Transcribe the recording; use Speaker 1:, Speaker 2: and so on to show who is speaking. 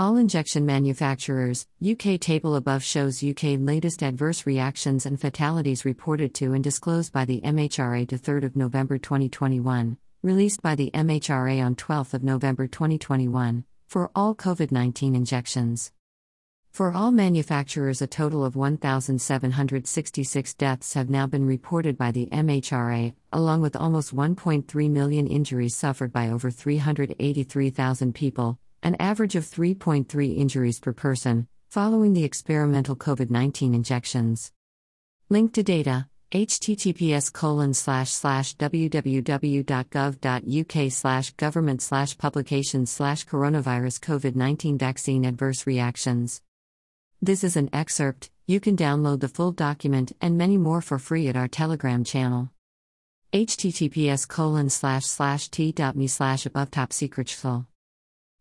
Speaker 1: all injection manufacturers, UK table above shows UK latest adverse reactions and fatalities reported to and disclosed by the MHRA to 3rd of November 2021, released by the MHRA on 12th of November 2021, for all COVID-19 injections. For all manufacturers, a total of 1,766 deaths have now been reported by the MHRA, along with almost 1.3 million injuries suffered by over 383,000 people, an average of 3.3 injuries per person, following the experimental COVID 19 injections. Link to data https colon slash slash www.gov.uk slash government slash publications slash coronavirus COVID 19 vaccine adverse reactions. This is an excerpt, you can download the full document and many more for free at our Telegram channel. https colon slash slash t.me slash above top secret